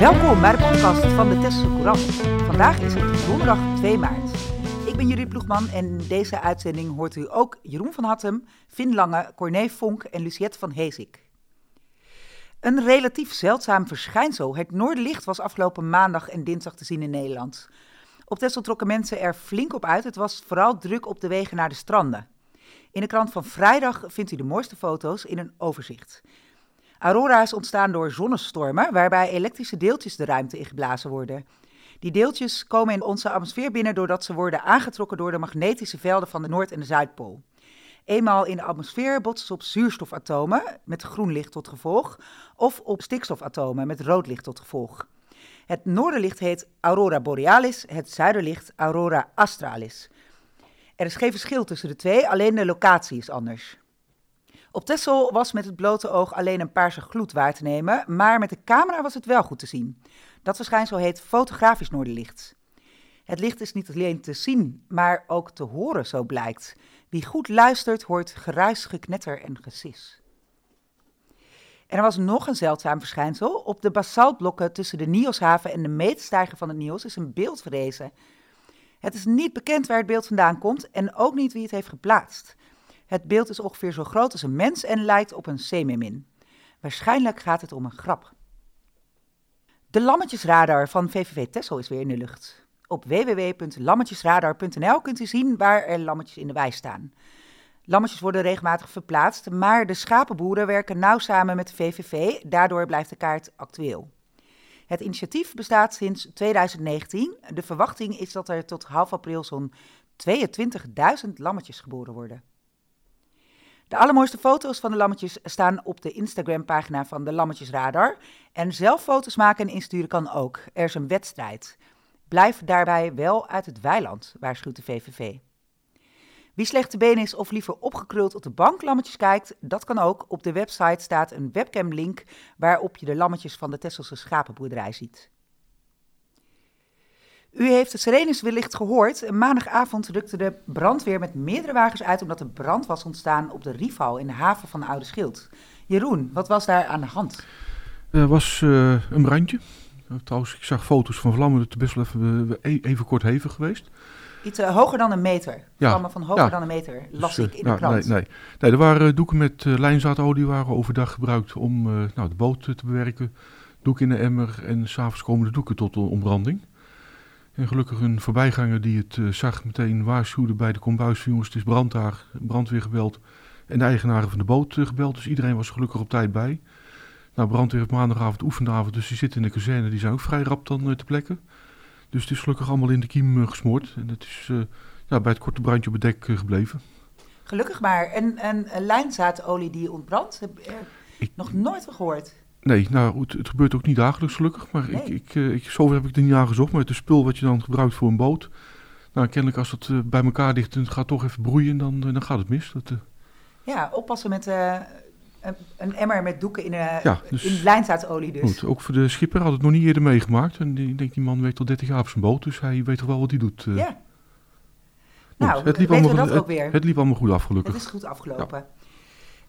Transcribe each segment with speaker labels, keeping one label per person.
Speaker 1: Welkom bij de podcast van de Tesselse Courant. Vandaag is het donderdag 2 maart. Ik ben Judith Ploegman en in deze uitzending hoort u ook Jeroen van Hattem, Finn Lange, Corné Vonk en Luciette van Hezik. Een relatief zeldzaam verschijnsel, het noorderlicht, was afgelopen maandag en dinsdag te zien in Nederland. Op Texel trokken mensen er flink op uit. Het was vooral druk op de wegen naar de stranden. In de krant van vrijdag vindt u de mooiste foto's in een overzicht. Aurora's ontstaan door zonnestormen, waarbij elektrische deeltjes de ruimte ingeblazen worden. Die deeltjes komen in onze atmosfeer binnen doordat ze worden aangetrokken door de magnetische velden van de Noord- en de Zuidpool. Eenmaal in de atmosfeer botsen ze op zuurstofatomen met groen licht tot gevolg, of op stikstofatomen met rood licht tot gevolg. Het noorderlicht heet aurora borealis, het zuiderlicht aurora australis. Er is geen verschil tussen de twee, alleen de locatie is anders. Op Texel was met het blote oog alleen een paarse gloed waar te nemen, maar met de camera was het wel goed te zien. Dat verschijnsel heet fotografisch noorderlicht. Het licht is niet alleen te zien, maar ook te horen, zo blijkt. Wie goed luistert, hoort geruis, geknetter en gesis. En er was nog een zeldzaam verschijnsel. Op de basaltblokken tussen de Nioshaven en de meetstijger van het Nios is een beeld verrezen. Het is niet bekend waar het beeld vandaan komt en ook niet wie het heeft geplaatst. Het beeld is ongeveer zo groot als een mens en lijkt op een semimin. Waarschijnlijk gaat het om een grap. De lammetjesradar van VVV Tessel is weer in de lucht. Op www.lammetjesradar.nl kunt u zien waar er lammetjes in de wei staan. Lammetjes worden regelmatig verplaatst, maar de schapenboeren werken nauw samen met de VVV, daardoor blijft de kaart actueel. Het initiatief bestaat sinds 2019. De verwachting is dat er tot half april zo'n 22.000 lammetjes geboren worden. De allermooiste foto's van de lammetjes staan op de Instagram-pagina van de Lammetjesradar. En zelf foto's maken en insturen kan ook. Er is een wedstrijd. Blijf daarbij wel uit het weiland, waarschuwt de VVV. Wie slecht te been is of liever opgekruld op de bank lammetjes kijkt, dat kan ook. Op de website staat een webcam-link waarop je de lammetjes van de Tesselse schapenboerderij ziet. U heeft de sirenes wellicht gehoord. Maandagavond rukte de brandweer met meerdere wagens uit omdat er brand was ontstaan op de Rival in de haven van Oude Schild. Jeroen, wat was daar aan de hand?
Speaker 2: Er was uh, een brandje. Trouwens, ik zag foto's van vlammen. Het is best wel even, even kort hevig geweest.
Speaker 1: Iets uh, hoger dan een meter. Ja. Vlammen van hoger ja. dan een meter, las dus, ik in de krant.
Speaker 2: Nee, nee. nee, er waren doeken met uh, lijnzaadolie waren overdag gebruikt om nou, de boot te bewerken. Doeken in de emmer en s'avonds komen de doeken tot ontbranding. En gelukkig een voorbijganger die het uh, zag meteen waarschuwde bij de kombuis. Jongens, het is brand daar, brandweer gebeld. En de eigenaren van de boot uh, gebeld. Dus iedereen was gelukkig op tijd bij. Nou, brandweer heeft maandagavond oefenavond, dus die zitten in de kazerne. Die zijn ook vrij rap dan uh, te plekken. Dus het is gelukkig allemaal in de kiem gesmoord. En het is ja, bij het korte brandje op het dek gebleven.
Speaker 1: Gelukkig maar. En, en lijnzaadolie die ontbrandt, heb ik nog nooit van gehoord.
Speaker 2: Nee, nou, het, het, gebeurt ook niet dagelijks gelukkig. Maar ik, ik, ik, zover heb ik er niet aan gezocht. Maar het is spul wat je dan gebruikt voor een boot. Nou, kennelijk als het uh, bij elkaar ligt en het gaat toch even broeien, dan, dan gaat het mis. Dat, uh...
Speaker 1: Ja, oppassen met uh, een, een, emmer met doeken in, ja, dus, in lijnzaadolie dus.
Speaker 2: Goed, ook voor de schipper had het nog niet eerder meegemaakt. En ik denk, die man weet al 30 jaar op zijn boot, dus hij weet toch wel wat hij doet.
Speaker 1: Ja. Goed, nou, het liep, allemaal, dat ook weer.
Speaker 2: Het, het liep allemaal goed af, gelukkig.
Speaker 1: Het is goed afgelopen. Ja.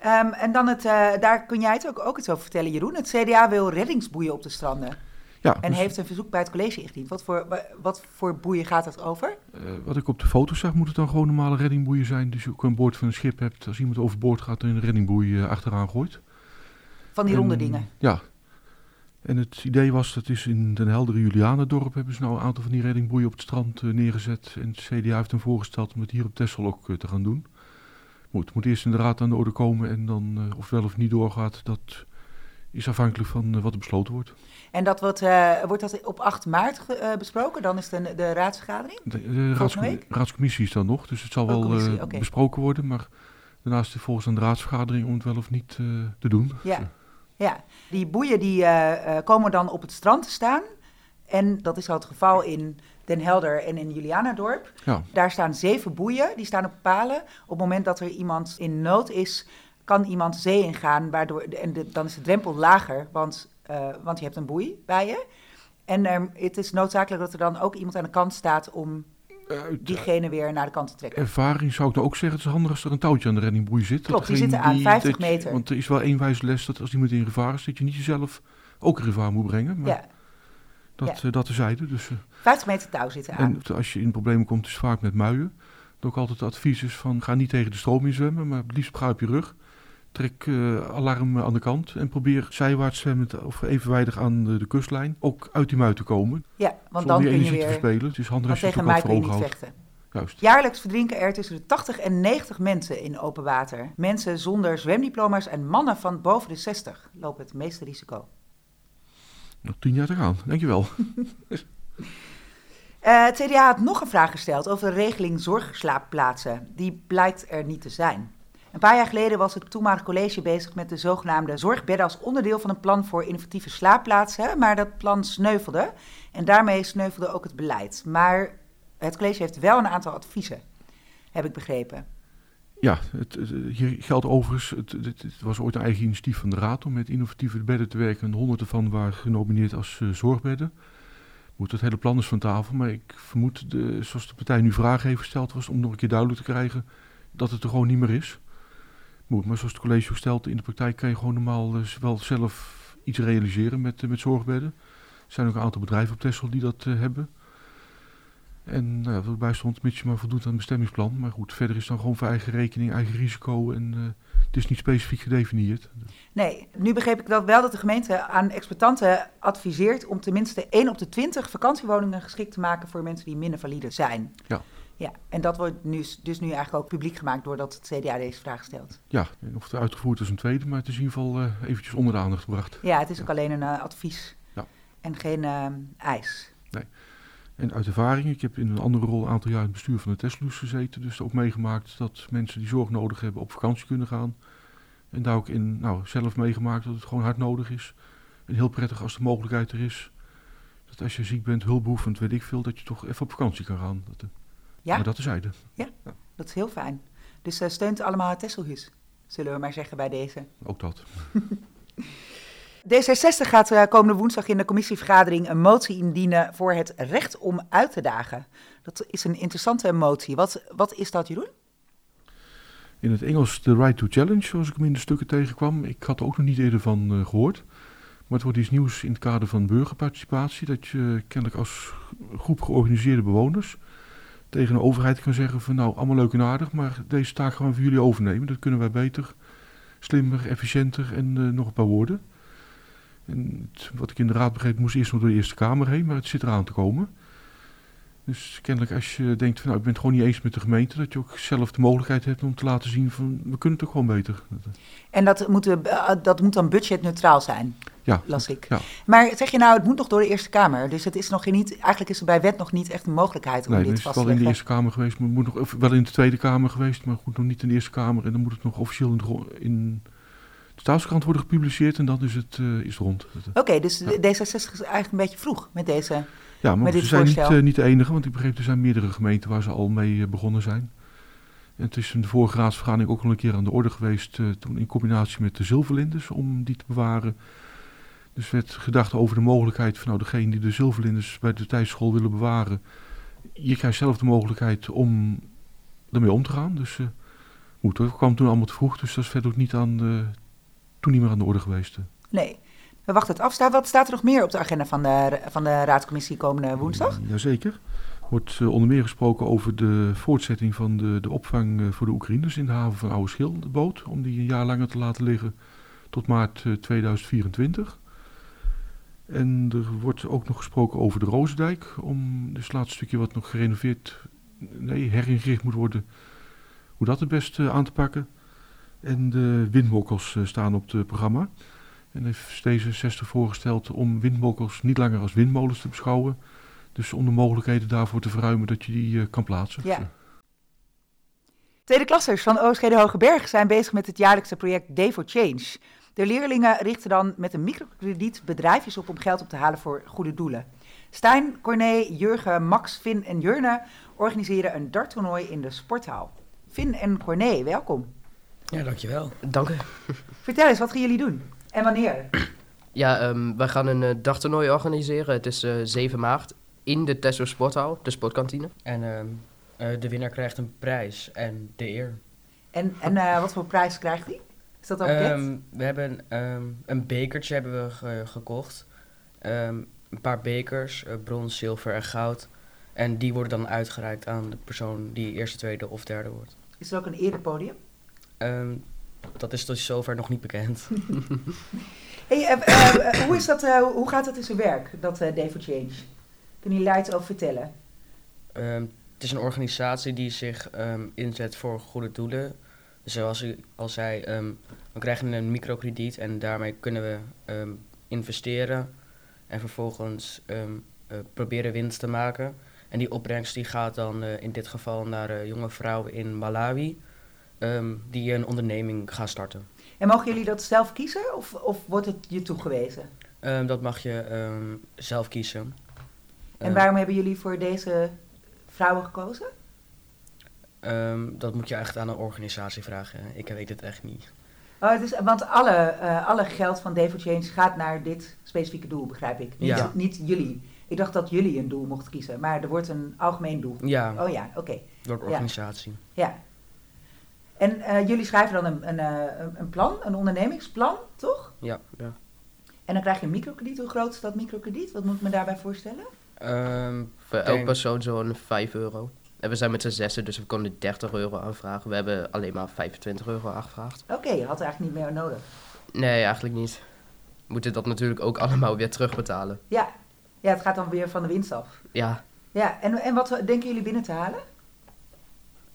Speaker 1: Um, en dan het, uh, daar kun jij het ook, ook iets over vertellen, Jeroen. Het CDA wil reddingsboeien op de stranden. Ja, en dus... heeft een verzoek bij het college ingediend. Wat voor, wat voor boeien gaat het over?
Speaker 2: Uh, wat ik op de foto zag, moet het dan gewoon normale reddingboeien zijn. Dus je ook aan boord van een schip hebt, als iemand overboord gaat en een reddingboei uh, achteraan gooit.
Speaker 1: Van die en, ronde dingen?
Speaker 2: Ja. En het idee was, dat is in Den Heldere Julianendorp hebben ze nou een aantal van die reddingboeien op het strand neergezet. En het CDA heeft hem voorgesteld om het hier op Texel ook te gaan doen moet, moet eerst in de raad aan de orde komen en dan uh, of wel of niet doorgaat, dat is afhankelijk van uh, wat er besloten wordt.
Speaker 1: En dat wordt, uh, wordt dat op 8 maart besproken? Dan is de, de raadsvergadering?
Speaker 2: De, de raadscom raadscommissie is dan nog, dus het zal oh, wel okay. besproken worden, maar daarnaast is volgens een raadsvergadering om het wel of niet te doen.
Speaker 1: Ja. ja, die boeien die komen dan op het strand te staan. En dat is al het geval in Den Helder en in Julianadorp. Ja. Daar staan zeven boeien, die staan op palen. Op het moment dat er iemand in nood is, kan iemand zee ingaan, waardoor, en dan is de drempel lager, want, uh, want je hebt een boei bij je. En er, het is noodzakelijk dat er dan ook iemand aan de kant staat om diegene weer naar de kant te trekken.
Speaker 2: Ervaring zou ik dan ook zeggen, het is handig als er een touwtje aan de reddingboei zit.
Speaker 1: Klopt, die zitten aan, 50 meter.
Speaker 2: want er is wel één wijze les dat als iemand in gevaar is, dat je niet jezelf ook in gevaar moet brengen. Maar...
Speaker 1: Ja.
Speaker 2: Dat, ja. dat terzijde. Dus,
Speaker 1: 50 meter touw zitten aan.
Speaker 2: En als je in problemen komt, is vaak met muien. Dat ook altijd het advies is van ga niet tegen de stroom in zwemmen, maar het liefst op je rug. Trek uh, alarm aan de kant en probeer zijwaarts zwemmend of evenwijdig aan de, de, kustlijn ook uit die mui te komen.
Speaker 1: Ja, want dan kun je weer...
Speaker 2: te verspelen. Het is handig als je
Speaker 1: tegen
Speaker 2: mij
Speaker 1: kun je niet vechten. Juist. Jaarlijks verdrinken er tussen de 80 en 90 mensen in open water. Mensen zonder zwemdiploma's en mannen van boven de 60 lopen het meeste risico.
Speaker 2: Nog tien jaar te gaan, dankjewel.
Speaker 1: uh, het CDA had nog een vraag gesteld over de regeling zorgslaapplaatsen. Die blijkt er niet te zijn. Een paar jaar geleden was het toenmalig college bezig met de zogenaamde zorgbedden als onderdeel van een plan voor innovatieve slaapplaatsen. Maar dat plan sneuvelde en daarmee sneuvelde ook het beleid. Maar het college heeft wel een aantal adviezen, heb ik begrepen.
Speaker 2: Ja, het, hier geldt overigens, het, was ooit een eigen initiatief van de Raad om met innovatieve bedden te werken. En honderd ervan waren genomineerd als uh, zorgbedden. Moet het hele plan is van tafel, maar ik vermoed, de, zoals de partij nu vragen heeft gesteld was, om nog een keer duidelijk te krijgen dat het er gewoon niet meer is. Moet, maar zoals het college stelt, in de praktijk kan je gewoon normaal uh, wel zelf iets realiseren met, met zorgbedden. Er zijn ook een aantal bedrijven op Texel die dat hebben. En nou ja, wat erbij stond, mits je maar voldoet aan het bestemmingsplan. Maar goed, verder is dan gewoon voor eigen rekening, eigen risico en uh, het is niet specifiek gedefinieerd.
Speaker 1: Nee, nu begreep ik dat wel dat de gemeente aan exploitanten adviseert om tenminste 1 op de 20 vakantiewoningen geschikt te maken voor mensen die minder valide zijn.
Speaker 2: Ja.
Speaker 1: Ja, en dat wordt nu, dus nu eigenlijk ook publiek gemaakt doordat het CDA deze vraag stelt.
Speaker 2: Ja, of het uitgevoerd is een tweede, maar het is in ieder geval uh, eventjes onder de aandacht gebracht.
Speaker 1: Ja, het is ook alleen een uh, advies
Speaker 2: ja.
Speaker 1: en geen eis.
Speaker 2: Nee. En uit ervaring, ik heb in een andere rol een aantal jaar in het bestuur van de Teslus gezeten. Dus ook meegemaakt dat mensen die zorg nodig hebben op vakantie kunnen gaan. En daar ook in, nou, zelf meegemaakt dat het gewoon hard nodig is. En heel prettig als de mogelijkheid er is. Dat als je ziek bent, hulpbehoevend, weet ik veel, dat je toch even op vakantie kan gaan. Dat,
Speaker 1: ja?
Speaker 2: Maar dat is zijde.
Speaker 1: Ja, ja, dat is heel fijn. Dus uh, steunt allemaal het Tesselhuis, zullen we maar zeggen bij deze.
Speaker 2: Ook dat.
Speaker 1: D66 gaat uh, komende woensdag in de commissievergadering een motie indienen voor het recht om uit te dagen. Dat is een interessante motie. Wat, wat is dat, Jeroen?
Speaker 2: In het Engels the right to challenge, zoals ik hem in de stukken tegenkwam. Ik had er ook nog niet eerder van uh, gehoord. Maar het wordt iets nieuws in het kader van burgerparticipatie. Dat je kennelijk als groep georganiseerde bewoners tegen een overheid kan zeggen van nou, allemaal leuk en aardig, maar deze taak gaan we voor jullie overnemen. Dat kunnen wij beter, slimmer, efficiënter en nog een paar woorden. En het, wat ik in de raad begreep, moest eerst nog door de Eerste Kamer heen, maar het zit eraan te komen. Dus kennelijk als je denkt van nou, ik ben het gewoon niet eens met de gemeente, dat je ook zelf de mogelijkheid hebt om te laten zien van we kunnen het ook gewoon beter.
Speaker 1: En dat moet, eh, dat moet dan budgetneutraal zijn,
Speaker 2: ja,
Speaker 1: las ik.
Speaker 2: Ja.
Speaker 1: Maar zeg je nou, het moet nog door de Eerste Kamer, dus het is nog niet, eigenlijk is er bij wet nog niet echt een mogelijkheid om
Speaker 2: nee,
Speaker 1: dit
Speaker 2: vast
Speaker 1: te
Speaker 2: leggen. Nee, het is wel in de Eerste Kamer geweest, maar moet nog, wel in de Tweede Kamer geweest, maar goed, nog niet in de Eerste Kamer. En dan moet het nog officieel in, in staatskrant worden gepubliceerd en dan is het uh, is rond.
Speaker 1: Oké, dus ja. D66 is eigenlijk een beetje vroeg met deze
Speaker 2: Ja, maar ze zijn niet, uh, niet de enige, want ik begreep er zijn meerdere gemeenten waar ze al mee begonnen zijn. En het is in de vorige raadsvergadering ook al een keer aan de orde geweest, toen in combinatie met de zilverlinders, om die te bewaren. Dus werd gedacht over de mogelijkheid van nou, degene die de zilverlinders bij de tijdschool willen bewaren. Je krijgt zelf de mogelijkheid om ermee om te gaan. Dus dat kwam toen allemaal te vroeg, dus dat is verder ook niet aan de toen niet meer aan de orde geweest.
Speaker 1: Nee. We wachten het af. Wat staat er nog meer op de agenda van de, van de raadscommissie komende woensdag?
Speaker 2: Jazeker. Er wordt uh, onder meer gesproken over de voortzetting van de, de opvang uh, voor de Oekraïners in de haven van Oude Schil, de boot. Om die een jaar langer te laten liggen tot maart uh, 2024. En er wordt ook nog gesproken over de Roosdijk. Om dus het laatste stukje wat nog gerenoveerd, nee, heringericht moet worden. Hoe dat het beste aan te pakken. En de windmokkels uh, staan op het programma. En heeft D66 voorgesteld om windmokkels niet langer als windmolens te beschouwen. Dus om de mogelijkheden daarvoor te verruimen dat je die uh, kan plaatsen.
Speaker 1: Ja. Tweede klassers van Oostgede Hogeberg zijn bezig met het jaarlijkse project Day for Change. De leerlingen richten dan met een microkrediet bedrijfjes op om geld op te halen voor goede doelen. Stijn, Corné, Jurgen, Max, Finn en Jurne organiseren een darttoernooi in de sporthal. Finn en Corné, welkom.
Speaker 3: Ja, dankjewel.
Speaker 4: Dank u.
Speaker 1: Vertel eens, wat gaan jullie doen? En wanneer?
Speaker 4: Ja, um, wij gaan een uh, dagtoernooi organiseren. Het is uh, 7 maart in de Tesso Sporthal, de sportkantine.
Speaker 3: En um, uh, de winnaar krijgt een prijs en de eer.
Speaker 1: En, en uh, wat voor prijs krijgt hij? Is dat al bekend?
Speaker 3: Um, we hebben een bekertje hebben we ge gekocht. een paar bekers, eh, brons, zilver en goud. En die worden dan uitgereikt aan de persoon die eerste, tweede of derde wordt.
Speaker 1: Is er ook een erepodium?
Speaker 3: Ehm, dat is tot zover nog niet bekend.
Speaker 1: Hey, eh, eh, eh, hoe, is dat, hoe gaat dat in zijn werk, dat Day for Change? Jullie daar iets over vertellen?
Speaker 3: Ehm, het is een organisatie die zich ehm, inzet voor goede doelen. Zoals u al zei, we krijgen een microkrediet en daarmee kunnen we investeren en vervolgens proberen winst te maken. En die opbrengst die gaat dan in dit geval naar jonge vrouwen in Malawi ehm, die een onderneming gaan starten.
Speaker 1: En mogen jullie dat zelf kiezen of, of wordt het je toegewezen?
Speaker 3: Ehm, dat mag je ehm, zelf kiezen.
Speaker 1: En waarom hebben jullie voor deze vrouwen gekozen?
Speaker 3: dat moet je echt aan een organisatie vragen. Ik weet het echt niet.
Speaker 1: Oh, het is, want alle, eh, alle geld van Day for Change gaat naar dit specifieke doel, begrijp ik. Niet,
Speaker 3: Ja.
Speaker 1: niet jullie. Ik dacht dat jullie een doel mochten kiezen, maar er wordt een algemeen doel.
Speaker 3: Ja,
Speaker 1: Oh ja, oké.
Speaker 3: door de
Speaker 1: ja.
Speaker 3: organisatie.
Speaker 1: Ja. En eh, jullie schrijven dan een, een, eh, een- plan, een ondernemingsplan, toch?
Speaker 3: Ja.
Speaker 4: Ja.
Speaker 1: En dan krijg je een microkrediet. Hoe groot is dat microkrediet? Wat moet ik me daarbij voorstellen?
Speaker 3: Ehm,
Speaker 4: Voor elk persoon zo'n 5 euro. En we zijn met z'n zessen, dus we konden 30 euro aanvragen. We hebben alleen maar 25 euro aangevraagd.
Speaker 1: Oké, je had er eigenlijk niet meer nodig.
Speaker 4: Nee, eigenlijk niet. We moeten dat natuurlijk ook allemaal weer terugbetalen.
Speaker 1: Ja. ja, het gaat dan weer van de winst af.
Speaker 4: Ja,
Speaker 1: Ja, en, en wat denken jullie binnen te halen?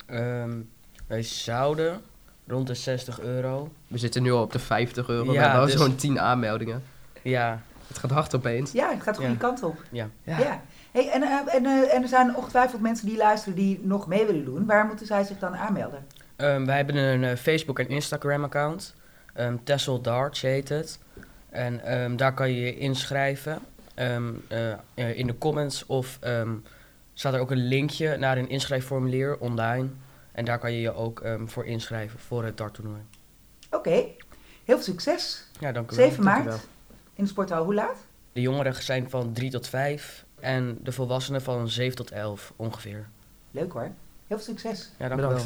Speaker 3: Ehm, wij zouden rond de 60 euro.
Speaker 4: we zitten nu al op de 50 euro. we
Speaker 3: Ja,
Speaker 4: hebben al
Speaker 3: dus-
Speaker 4: zo'n 10 aanmeldingen.
Speaker 3: Ja,
Speaker 4: Het gaat hard opeens.
Speaker 1: Ja, het gaat de goede
Speaker 3: Ja.
Speaker 1: kant op.
Speaker 3: ja.
Speaker 1: Ja. Hey, en, eh, en, eh, en er zijn ongetwijfeld mensen die luisteren die nog mee willen doen. Waar moeten zij zich dan aanmelden?
Speaker 3: Ehm, wij hebben een eh, Facebook- en Instagram-account. Ehm Tessel Darts heet het. En ehm, daar kan je je inschrijven. Ehm, eh, eh, in de comments of ehm, staat er ook een linkje naar een inschrijfformulier online. En daar kan je je ook ehm, voor inschrijven voor het darttoernooi.
Speaker 1: Oké, heel veel succes.
Speaker 3: Ja, dank u wel.
Speaker 1: 7
Speaker 4: dank u
Speaker 1: maart in de sporthal. Hoe laat?
Speaker 3: De jongeren zijn van 3 tot 5 en de volwassenen van 7 tot 11 ongeveer.
Speaker 1: Leuk hoor. Heel veel succes.
Speaker 3: Ja, dank u wel.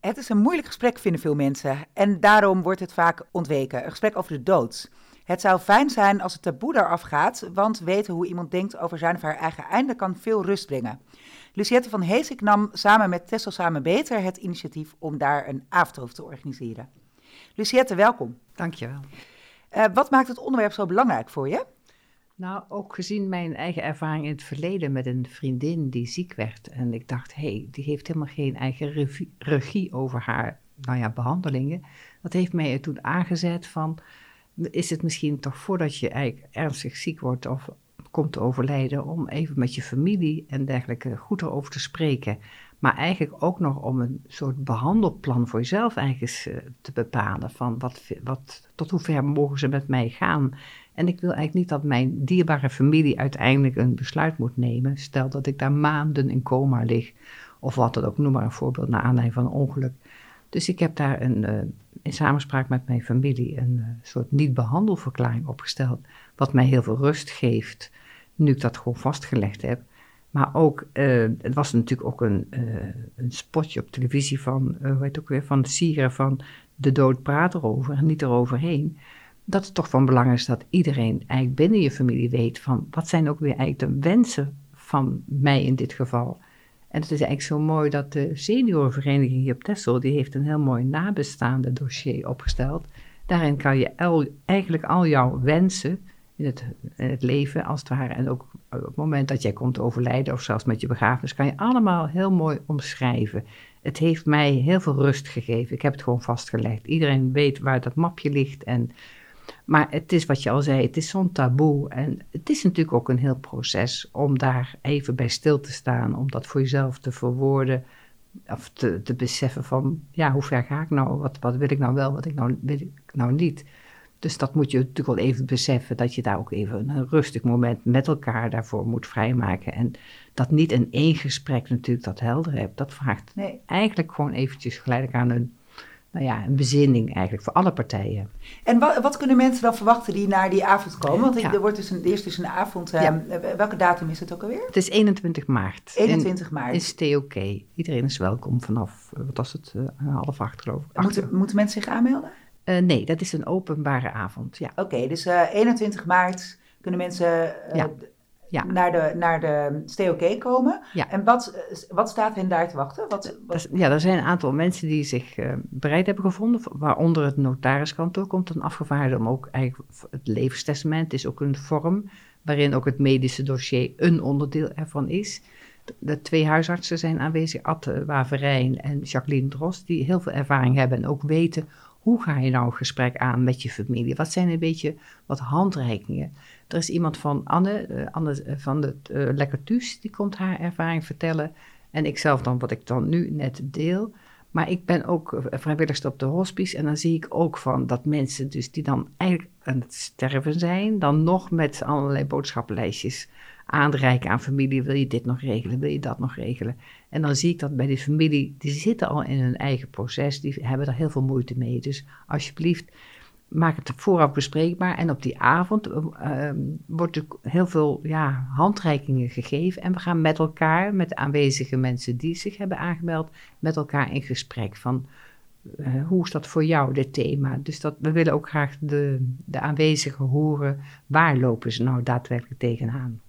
Speaker 1: Het is een moeilijk gesprek, vinden veel mensen. En daarom wordt het vaak ontweken. Een gesprek over de dood. Het zou fijn zijn als het taboe eraf gaat, want weten hoe iemand denkt over zijn of haar eigen einde kan veel rust brengen. Luciette van Heesik nam samen met Tessel Samen Beter het initiatief om daar een avondhoofd te organiseren. Luciette, welkom.
Speaker 5: Dankjewel.
Speaker 1: Eh wat maakt het onderwerp zo belangrijk voor je?
Speaker 5: Nou, ook gezien mijn eigen ervaring in het verleden met een vriendin die ziek werd. En ik dacht, hé, hey, die heeft helemaal geen eigen regie, regie over haar nou ja, behandelingen. Dat heeft mij er toen aangezet van, is het misschien toch voordat je eigenlijk ernstig ziek wordt of komt te overlijden, om even met je familie en dergelijke goed erover te spreken. Maar eigenlijk ook nog om een soort behandelplan voor jezelf eigenlijk eh, te bepalen. Van wat, wat, tot hoe ver mogen ze met mij gaan? En ik wil eigenlijk niet dat mijn dierbare familie uiteindelijk een besluit moet nemen. Stel dat ik daar maanden in coma lig, of wat dan ook, noem maar een voorbeeld, naar aanleiding van een ongeluk. Dus ik heb daar een, uh, in samenspraak met mijn familie een uh, soort niet-behandelverklaring opgesteld, wat mij heel veel rust geeft, nu ik dat gewoon vastgelegd heb. Maar ook, uh, het was natuurlijk ook een, een spotje op televisie van, hoe heet ook weer, van Sieren van de dood praat erover en niet eroverheen dat het toch van belang is dat iedereen eigenlijk binnen je familie weet van wat zijn ook weer eigenlijk de wensen van mij in dit geval. En het is eigenlijk zo mooi dat de seniorenvereniging hier op Texel, die heeft een heel mooi nabestaande dossier opgesteld. Daarin kan je eigenlijk al jouw wensen in het, het leven, als het ware, en ook op het moment dat jij komt overlijden of zelfs met je begrafenis, kan je allemaal heel mooi omschrijven. Het heeft mij heel veel rust gegeven. Ik heb het gewoon vastgelegd. Iedereen weet waar dat mapje ligt en maar het is wat je al zei, het is zo'n taboe. En het is natuurlijk ook een heel proces om daar even bij stil te staan. Om dat voor jezelf te verwoorden. Of te, te beseffen van, ja, hoe ver ga ik nou? Wat, wat wil ik nou wel, wat ik nou, wil ik nou niet? Dus dat moet je natuurlijk wel even beseffen. Dat je daar ook even een rustig moment met elkaar daarvoor moet vrijmaken. En dat niet in één gesprek natuurlijk dat helder hebt. Dat vraagt
Speaker 1: Nee.
Speaker 5: eigenlijk gewoon eventjes geleidelijk aan een nou ja, een bezinning eigenlijk voor alle partijen.
Speaker 1: En wat, wat kunnen mensen dan verwachten die naar die avond komen? Want
Speaker 5: Ja.
Speaker 1: er wordt dus een, er is dus een avond. eh,
Speaker 5: Ja.
Speaker 1: Welke datum is het ook alweer?
Speaker 5: Het is 21 maart.
Speaker 1: 21 maart.
Speaker 5: Is TOK. Iedereen is welkom vanaf, eh, wat was het, eh, half acht geloof ik.
Speaker 1: Moeten, mensen zich aanmelden?
Speaker 5: Eh, nee, dat is een openbare avond, ja.
Speaker 1: Oké, dus eh, 21 maart kunnen mensen eh,
Speaker 5: Ja. Ja.
Speaker 1: naar de, naar de STOK komen.
Speaker 5: Ja.
Speaker 1: En wat, wat staat hen daar te wachten? Wat,
Speaker 5: ja, er zijn een aantal mensen die zich eh, bereid hebben gevonden, waaronder het notariskantoor komt een afgevaardigde om ook eigenlijk het levenstestament is ook een vorm waarin ook het medische dossier een onderdeel ervan is. De, de twee huisartsen zijn aanwezig, Atte Waverijn en Jacqueline Dros, die heel veel ervaring hebben en ook weten hoe ga je nou een gesprek aan met je familie. Wat zijn een beetje wat handreikingen? Er is iemand van Anne, eh, Anne eh, van de uh, die komt haar ervaring vertellen. En ik zelf dan, wat ik dan nu net deel. Maar ik ben ook vrijwilligster op de hospice. En dan zie ik ook van dat mensen dus die dan eigenlijk aan het sterven zijn. Dan nog met allerlei boodschappenlijstjes aanreiken aan familie. Wil je dit nog regelen? Wil je dat nog regelen? En dan zie ik dat bij de familie, die zitten al in hun eigen proces. Die hebben er heel veel moeite mee. Dus alsjeblieft, maak het vooraf bespreekbaar. En op die avond uh, wordt er heel veel ja, handreikingen gegeven. En we gaan met elkaar, met de aanwezige mensen die zich hebben aangemeld, met elkaar in gesprek van uh, hoe is dat voor jou, dit thema. Dus dat, we willen ook graag de, de aanwezigen horen, waar lopen ze nou daadwerkelijk tegenaan.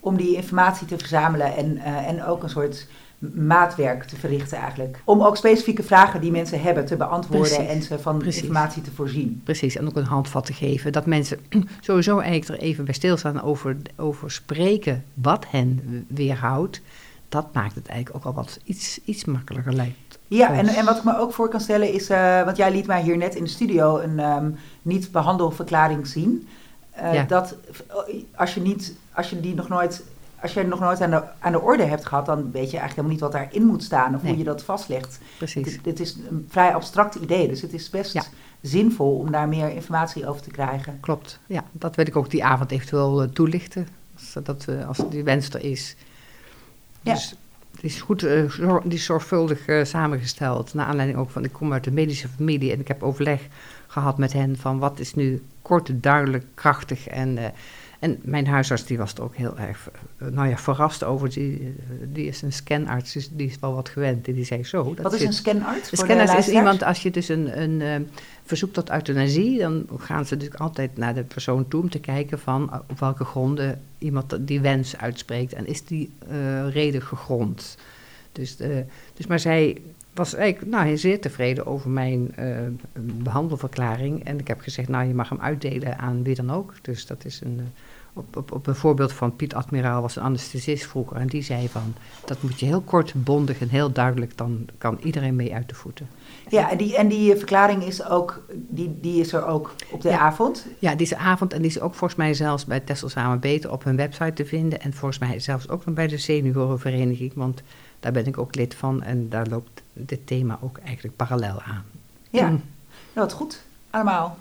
Speaker 1: Om die informatie te verzamelen en, uh, en ook een soort maatwerk te verrichten eigenlijk. Om ook specifieke vragen die mensen hebben te beantwoorden Precies. en ze van Precies. informatie te voorzien.
Speaker 5: Precies, en ook een handvat te geven. Dat mensen sowieso eigenlijk er even bij stilstaan over, over spreken wat hen weerhoudt. Dat maakt het eigenlijk ook al wat iets, iets makkelijker lijkt.
Speaker 1: Ja, en, en wat ik me ook voor kan stellen is, uh, want jij liet mij hier net in de studio een um, niet-behandelverklaring zien. Uh, ja. Dat als je, niet, als je die nog nooit als je het nog nooit aan de, aan de orde hebt gehad, dan weet je eigenlijk helemaal niet wat daarin moet staan of nee. hoe je dat vastlegt.
Speaker 5: Precies.
Speaker 1: Het, is een vrij abstract idee, dus het is best ja. zinvol om daar meer informatie over te krijgen.
Speaker 5: Klopt, ja. Dat wil ik ook die avond eventueel uh, toelichten, als, dat, uh, als die wens er is.
Speaker 1: Ja.
Speaker 5: Dus het is goed, uh, zor, die is zorgvuldig samengesteld, naar aanleiding ook van, ik kom uit de medische familie en ik heb overleg gehad met hen van wat is nu kort, duidelijk, krachtig en... En mijn huisarts die was er ook heel erg nou ja, verrast over. Die, die is een scanarts, dus die is wel wat gewend. En die zei zo... Dat
Speaker 1: wat is
Speaker 5: zit,
Speaker 1: een scanarts?
Speaker 5: Een scanarts is iemand, als je dus een, een uh, verzoek tot euthanasie... dan gaan ze natuurlijk altijd naar de persoon toe om te kijken van... op welke gronden iemand die wens uitspreekt. En is die uh, reden gegrond? Dus, uh, dus maar zij was eigenlijk nou, zeer tevreden over mijn uh, behandelverklaring. En ik heb gezegd, nou, je mag hem uitdelen aan wie dan ook. Dus dat is een... Op, op, op een voorbeeld van Piet Admiraal was een anesthesist vroeger. En die zei van, dat moet je heel kort, bondig en heel duidelijk, dan kan iedereen mee uit de voeten.
Speaker 1: Ja, en die, en die verklaring is, ook, die, die is er ook op de
Speaker 5: ja.
Speaker 1: avond?
Speaker 5: Ja, die is avond en die is ook volgens mij zelfs bij Tessel Samen Beter op hun website te vinden. En volgens mij zelfs ook nog bij de seniorenvereniging, want daar ben ik ook lid van. En daar loopt dit thema ook eigenlijk parallel aan.
Speaker 1: Ja, mm. nou, wat goed, allemaal.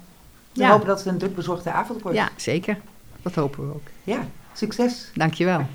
Speaker 1: We ja. hopen dat het een druk bezorgde avond wordt.
Speaker 5: Ja, zeker. Dat hopen we ook.
Speaker 1: Ja, succes.
Speaker 5: Dankjewel.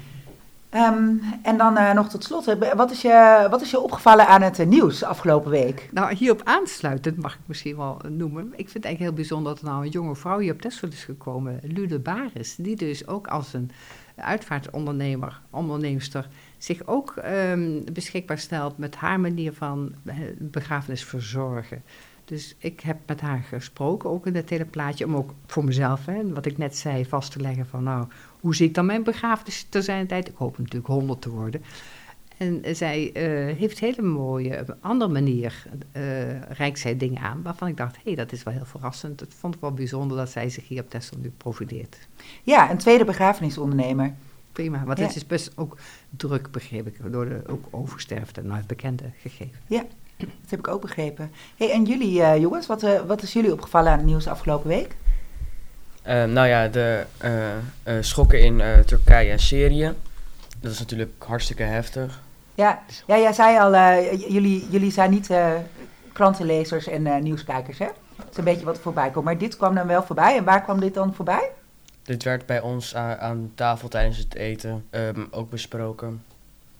Speaker 1: Um, en dan uh, nog tot slot, wat is, je, wat is je opgevallen aan het uh, nieuws afgelopen week?
Speaker 5: Nou, hierop aansluitend mag ik misschien wel noemen. Ik vind het eigenlijk heel bijzonder dat er nou een jonge vrouw hier op Tesla is gekomen, Lude Baris, die dus ook als een uitvaartondernemer, onderneemster, zich ook um, beschikbaar stelt met haar manier van begrafenis verzorgen. Dus ik heb met haar gesproken, ook in het hele plaatje, om ook voor mezelf, hè, wat ik net zei, vast te leggen van nou, hoe zie ik dan mijn begrafenis ter zijn tijd? Ik hoop natuurlijk honderd te worden. En zij uh, heeft hele mooie, op een andere manier uh, zij dingen aan, waarvan ik dacht, hé, hey, dat is wel heel verrassend. Het vond ik wel bijzonder dat zij zich hier op Texel nu profileert.
Speaker 1: Ja, een tweede begrafenisondernemer.
Speaker 5: Prima, want ja. het is best ook druk, begreep ik, door de ook oversterfte, nou het bekende gegeven.
Speaker 1: Ja, dat heb ik ook begrepen. Hey, en jullie uh, jongens, wat, uh, wat is jullie opgevallen aan het nieuws afgelopen week?
Speaker 3: Uh, nou ja, de schokken in Turkije en Syrië. Dat is natuurlijk hartstikke heftig.
Speaker 1: Ja, ja jij zei al, jullie, jullie zijn niet krantenlezers en nieuwskijkers, hè? Het is een beetje wat voorbij komt. Maar dit kwam dan wel voorbij. En waar kwam dit dan voorbij?
Speaker 3: Dit werd bij ons aan, aan tafel tijdens het eten um, ook besproken.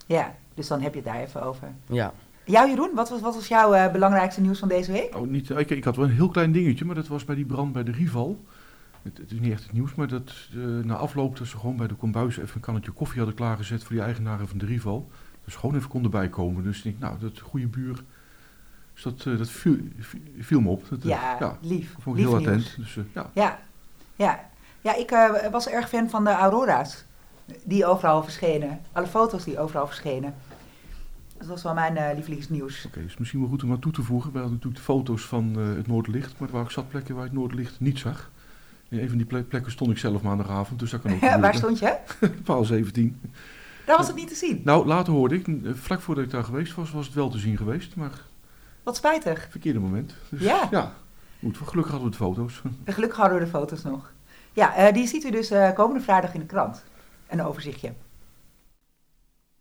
Speaker 1: Ja, dus dan heb je het daar even over.
Speaker 3: Ja.
Speaker 1: Jou Jeroen, wat was, wat was jouw uh, belangrijkste nieuws van deze week?
Speaker 2: Oh, niet, ik, ik, had wel een heel klein dingetje, maar dat was bij die brand bij de Rival. Het, het is niet echt het nieuws, maar dat uh, na afloop dat ze gewoon bij de kombuis even een kannetje koffie hadden klaargezet voor die eigenaren van de Rival. Dus gewoon even konden bijkomen. Dus ik denk, nou, dat goede buur Dus dat, eh, dat viel, viel me op. Dat, eh,
Speaker 1: Ja,
Speaker 2: ja,
Speaker 1: lief.
Speaker 2: vond ik
Speaker 1: lief
Speaker 2: heel attent. Dus, eh, ja.
Speaker 1: Ja, ja. Ja ik eh, was erg fan van de aurora's. Die overal verschenen. Alle foto's die overal verschenen. Dat was wel mijn eh, lievelingsnieuws.
Speaker 2: Oké, is misschien wel goed om aan toe te voegen. We hadden natuurlijk de foto's van eh, het Noorderlicht, maar er waren ook zat plekken waar je het Noorderlicht niet zag. In een van die ple- plekken stond ik zelf maandagavond, dus dat kan ook
Speaker 1: Waar
Speaker 2: gebeuren.
Speaker 1: stond je?
Speaker 2: Paal 17.
Speaker 1: Daar was het niet te zien.
Speaker 2: Nou, later hoorde ik, vlak voordat ik daar geweest was, was het wel te zien geweest, maar
Speaker 1: Wat spijtig.
Speaker 2: verkeerde moment. Dus,
Speaker 1: Ja.
Speaker 2: ja. Goed, gelukkig hadden we de foto's.
Speaker 1: Gelukkig hadden we de foto's nog. Ja, eh, die ziet u dus eh, komende vrijdag in de krant. Een overzichtje.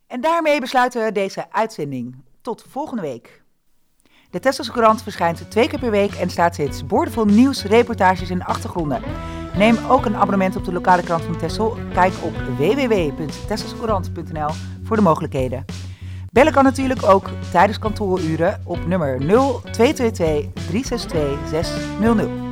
Speaker 1: En daarmee besluiten we deze uitzending. Tot volgende week. De Tesselse Courant verschijnt twee keer per week en staat steeds boordevol nieuws, reportages en achtergronden. Neem ook een abonnement op de lokale krant van Tessel. Kijk op www.tesselsecourant.nl voor de mogelijkheden. Bellen kan natuurlijk ook tijdens kantooruren op nummer 0222 362 600.